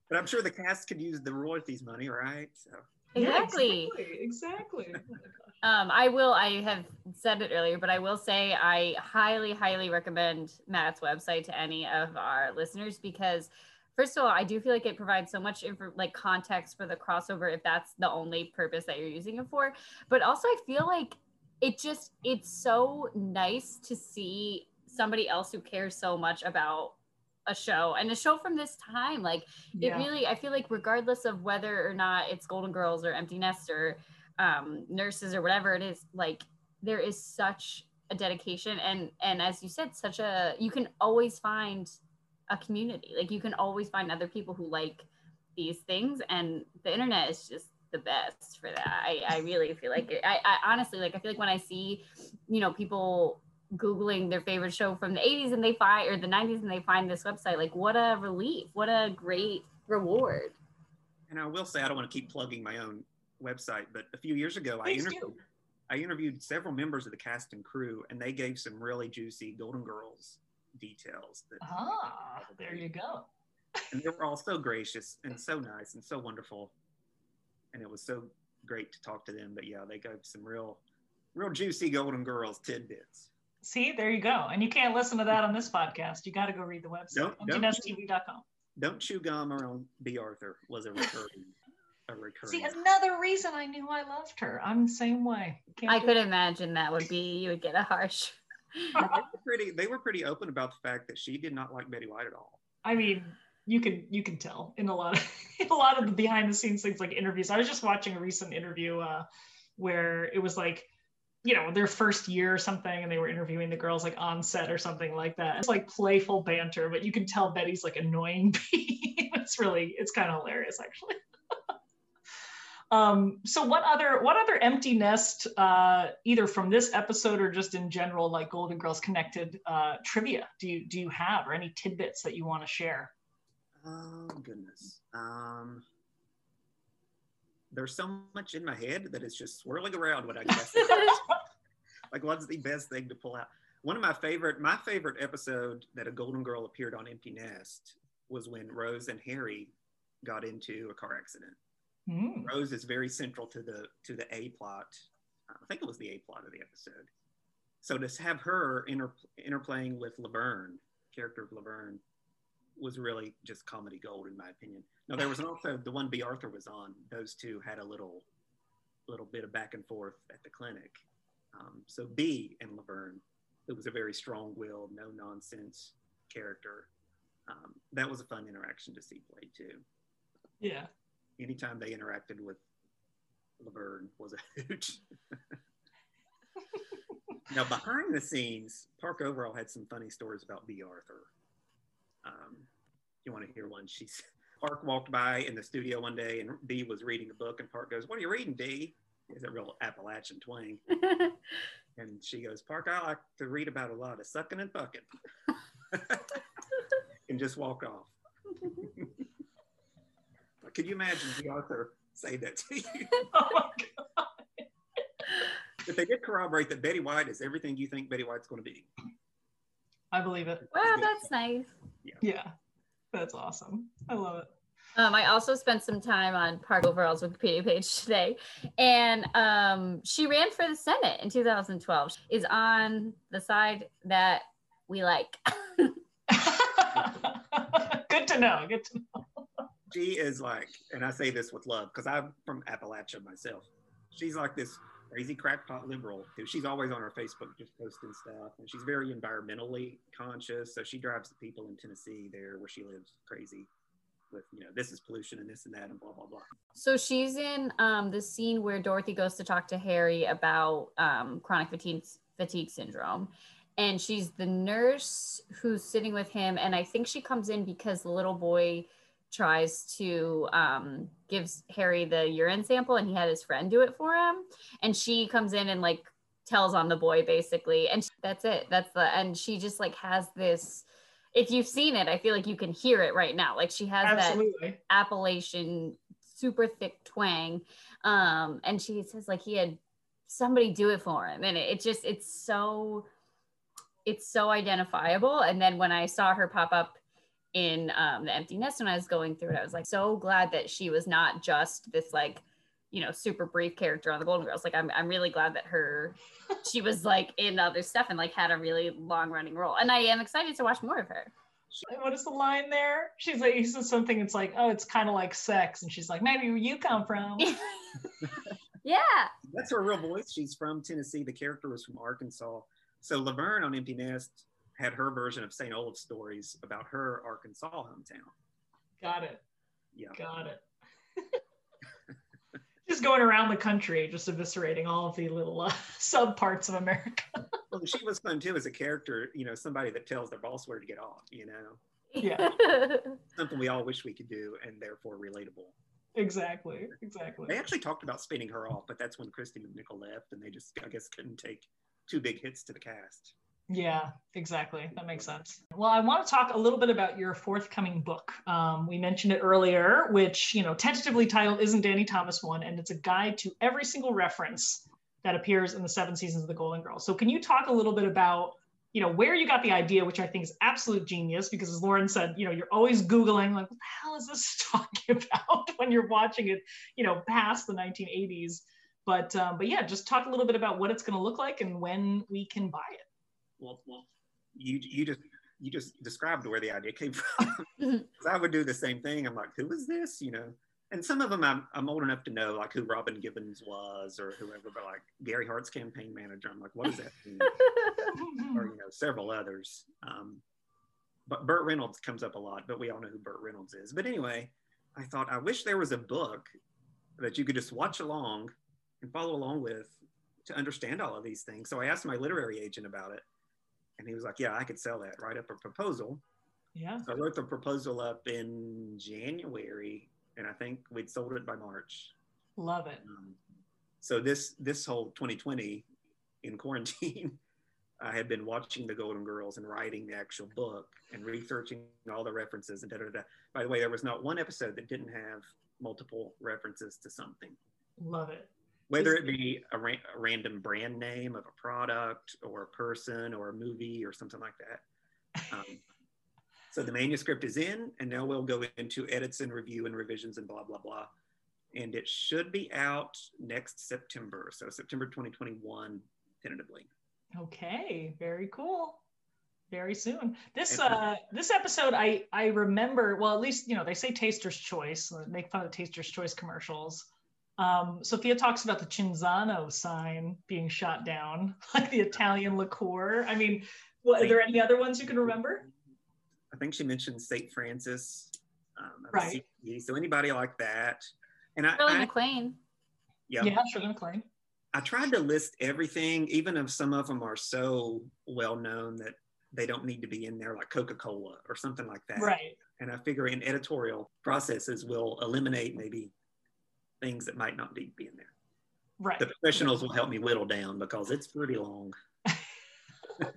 But I'm sure the cast could use the royalties money, right? So Yeah, Exactly. exactly. exactly. Oh my gosh. Um, I will, I have said it earlier, but I will say I highly, highly recommend Matt's website to any of our listeners because first of all, I do feel like it provides so much info, like context for the crossover if that's the only purpose that you're using it for. But also I feel like it just it's so nice to see somebody else who cares so much about a show and a show from this time. Like Yeah. it really i feel like regardless of whether or not it's golden girls or empty nest or um, nurses or whatever it is like there is such a dedication and and as you said such a you can always find a community like you can always find other people who like these things and the internet is just the best for that i, I really feel like it I, I honestly like i feel like when i see you know people googling their favorite show from the 80s and they find or the 90s and they find this website like what a relief what a great reward And I will say, I don't want to keep plugging my own website, but a few years ago, I Please do. interviewed, I interviewed several members of the cast and crew, and they gave some really juicy Golden Girls details. That, Ah, there you go. and they were all so gracious and so nice and so wonderful, and it was so great to talk to them. But yeah, they gave some real, real juicy Golden Girls tidbits. See, there you go. And you can't listen to that on this podcast. You got to go read the website, Don't- don't- emptynestTV.com. Don't chew gum around Bea Arthur was a recurring, a recurring. See, another reason I knew I loved her. I'm the same way. Can't i could it. imagine that would be you would get a harsh they were pretty. They were pretty open about the fact that she did not like Betty White at all. I mean, you can you can tell in a lot of a lot of the behind the scenes things like interviews. I was just watching a recent interview uh, where it was like, you know, their first year or something, and they were interviewing the girls like on set or something like that. It's like playful banter, but you can tell Betty's like annoying. it's really it's kind of hilarious actually. Um, so what other what other empty nest uh, either from this episode or just in general like Golden Girls connected uh, trivia do you do you have or any tidbits that you want to share? Oh goodness. Um, there's so much in my head that it's just swirling around what I guess. like what's the best thing to pull out? One of my favorite, my favorite episode that a Golden Girl appeared on Empty Nest was when Rose and Harry got into a car accident. Hmm. Rose is very central to the to the A plot. I think it was the A plot of the episode. so to have her inter, interplaying with Laverne, character of Laverne, was really just comedy gold in my opinion. Now there was also the one Bea Arthur was on. Those two had a little, little bit of back and forth at the clinic. Um, so Bea and Laverne, it was a very strong-willed, no nonsense character. Um, that was a fun interaction to see played too. Yeah. Anytime they interacted with Laverne was a hoot. now behind the scenes, Park Overall had some funny stories about Bea Arthur. Um, you want to hear one? She's Park walked by in the studio one day and Bea was reading a book and Park goes, "What are you reading, Bea?" Is a real Appalachian twang. and she goes, "Park, I like to read about a lot of sucking and fucking," and just walk off. Could you imagine the author say that to you? Oh my god. But they did corroborate that Betty White is everything you think Betty White's going to be. I believe it. wow, that's nice. Yeah. That's awesome. I love it. Um, I also spent some time on Park Overall's Wikipedia page today, and um, she ran for the Senate in 2012. She Is on the side that we like. Good to know. Good to know. She is like, and I say this with love because I'm from Appalachia myself. She's like this crazy crackpot liberal she's always on her Facebook just posting stuff, and she's very environmentally conscious. So she drives the people in Tennessee there where she lives crazy with you know this is pollution and this and that and blah blah blah. So she's in um, the scene where Dorothy goes to talk to Harry about um, chronic fatigue, fatigue syndrome. And she's the nurse who's sitting with him. And I think she comes in because the little boy tries to um, gives Harry the urine sample and he had his friend do it for him. And she comes in and like tells on the boy basically. And that's it. That's the, and she just like has this, if you've seen it, I feel like you can hear it right now. Like she has that Absolutely. Appalachian super thick twang. Um, and she says like he had somebody do it for him. And it, it just it's so it's so identifiable. And then when I saw her pop up in um, the empty nest when I was going through it, I was like so glad that she was not just this like you know super brief character on the Golden Girls. Like I'm I'm really glad that her she was like in other stuff and like had a really long running role. And I am excited to watch more of her. What is the line there? She's like, he says something. It's like, oh, it's kind of like sex, and she's like, maybe where you come from. yeah. That's her real voice. She's from Tennessee. The character was from Arkansas. So Laverne on Empty Nest had her version of St. Olaf stories about her Arkansas hometown. Got it. Yeah. Got it. just going around the country, just eviscerating all of the little uh, sub parts of America. Well, she was fun too as a character, you know, somebody that tells their boss where to get off, you know, Yeah. something we all wish we could do and therefore relatable. exactly. Exactly. They actually talked about spinning her off, but that's when Kristy McNichol left and they just, I guess, couldn't take two big hits to the cast. Yeah, exactly. That makes sense. Well, I want to talk a little bit about your forthcoming book. Um, we mentioned it earlier, which, you know, tentatively titled Isn't Danny Thomas One? And it's a guide to every single reference that appears in the seven seasons of The Golden Girls. So, can you talk a little bit about, you know, where you got the idea, which I think is absolute genius, because as Lauren said, you know, you're always Googling, like, what the hell is this talking about when you're watching it, you know, past the 1980s. But, um, but yeah, just talk a little bit about what it's going to look like and when we can buy it. Well, well, you you just you just described where the idea came from. I would do the same thing. I'm like, who is this? You know, and some of them I'm, I'm old enough to know, like who Robin Givens was or whoever, but like Gary Hart's campaign manager, I'm like, what does that mean? or you know, several others. Um, but Burt Reynolds comes up a lot, but we all know who Burt Reynolds is. But anyway, I thought I wish there was a book that you could just watch along and follow along with to understand all of these things. So I asked my literary agent about it, and he was like, "Yeah, I could sell that. Write up a proposal." yeah. So I wrote the proposal up in January, and I think we'd sold it by March. Love it. Um, so this this whole 2020 in quarantine, I had been watching the Golden Girls and writing the actual book and researching all the references and da da da. By the way, there was not one episode that didn't have multiple references to something, Love it. Whether it be a, ra- a random brand name of a product or a person or a movie or something like that. Um, so the manuscript is in, and now we'll go into edits and review and revisions and blah blah blah. And it should be out next September, so September 2021, tentatively. Okay, very cool. Very soon. This uh this episode I I remember well at least you know they say taster's choice make fun of taster's choice commercials. Um, Sophia talks about the Cinzano sign being shot down, like the Italian liqueur. I mean, what, are there any other ones you can remember? I think she mentioned St. Francis. Um, right. So anybody like that. And I, Shirley I MacLaine. Yeah. Yeah, Shirley MacLaine. I tried to list everything, even if some of them are so well known that they don't need to be in there, like Coca Cola or something like that. Right. And I figure in editorial processes will eliminate maybe things that might not need to be in there. Right. The professionals will help me whittle down because it's pretty long. but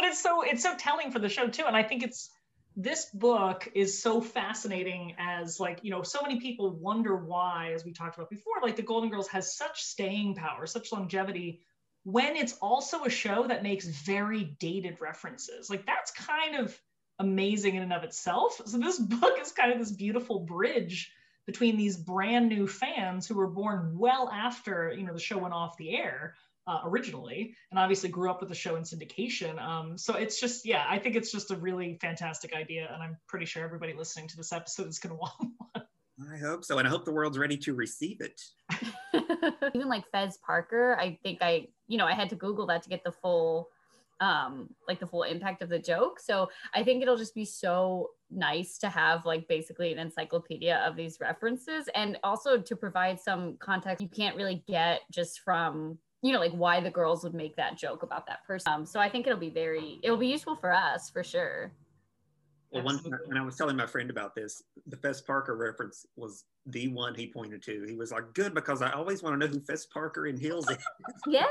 it's so it's so telling for the show too, and I think it's this book is so fascinating as like you know so many people wonder why as we talked about before like the golden girls has such staying power such longevity when it's also a show that makes very dated references like that's kind of amazing in and of itself so this book is kind of this beautiful bridge between these brand new fans who were born well after you know the show went off the air uh, originally, and obviously grew up with the show in syndication. Um, so it's just, yeah, I think it's just a really fantastic idea, and I'm pretty sure everybody listening to this episode is going to want one. I hope so, and I hope the world's ready to receive it. Even like Fess Parker, I think I, you know, I had to Google that to get the full um like the full impact of the joke so i think it'll just be so nice to have like basically an encyclopedia of these references and also to provide some context you can't really get just from you know, like why the girls would make that joke about that person. Um, so I think it'll be very, it'll be useful for us for sure. Well, one when I was telling my friend about this, the Fess Parker reference was the one he pointed to. He was like, "Good because I always want to know who Fess Parker in Hills is." yes.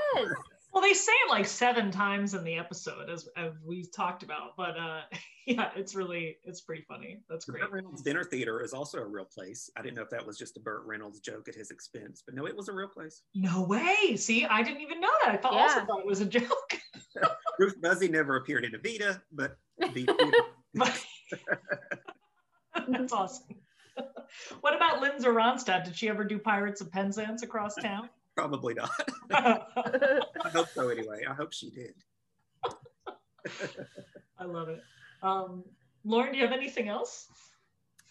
Well, they say it like seven times in the episode, as, as we talked about. But uh, yeah, it's really it's pretty funny. That's great. Burt Reynolds Dinner Theater is also a real place. I didn't know if that was just a Burt Reynolds joke at his expense, but no, it was a real place. No way. See, I didn't even know that. I thought yeah. also thought it was a joke. Ruth Buzzi never appeared in Evita, but the. That's awesome. what about Linda Ronstadt? Did she ever do Pirates of Penzance across town? Probably not. I hope so anyway. I hope she did. I love it. Um, Lauren, do you have anything else?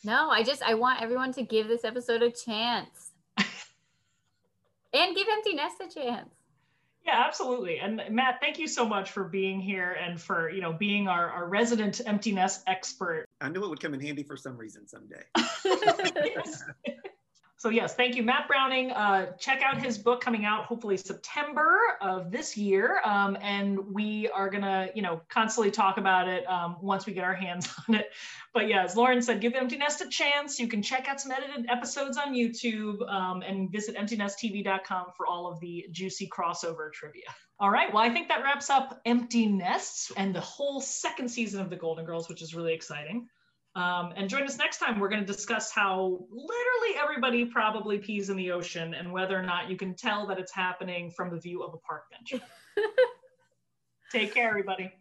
No, I just I want everyone to give this episode a chance. and give Empty Nest a chance. Yeah, absolutely. And Matt, thank you so much for being here and for, you know, being our, our resident empty nest expert. I knew it would come in handy for some reason someday. So yes, thank you, Matt Browning. Uh, check out his book coming out hopefully September of this year, um, and we are gonna, you know, constantly talk about it um, once we get our hands on it. But yeah, as Lauren said, give Empty Nest a chance. You can check out some edited episodes on YouTube um, and visit EmptyNestTV.com for all of the juicy crossover trivia. All right, well, I think that wraps up Empty Nests and the whole second season of The Golden Girls, which is really exciting. Um, and join us next time. We're going to discuss how literally everybody probably pees in the ocean and whether or not you can tell that it's happening from the view of a park bench. Take care, everybody.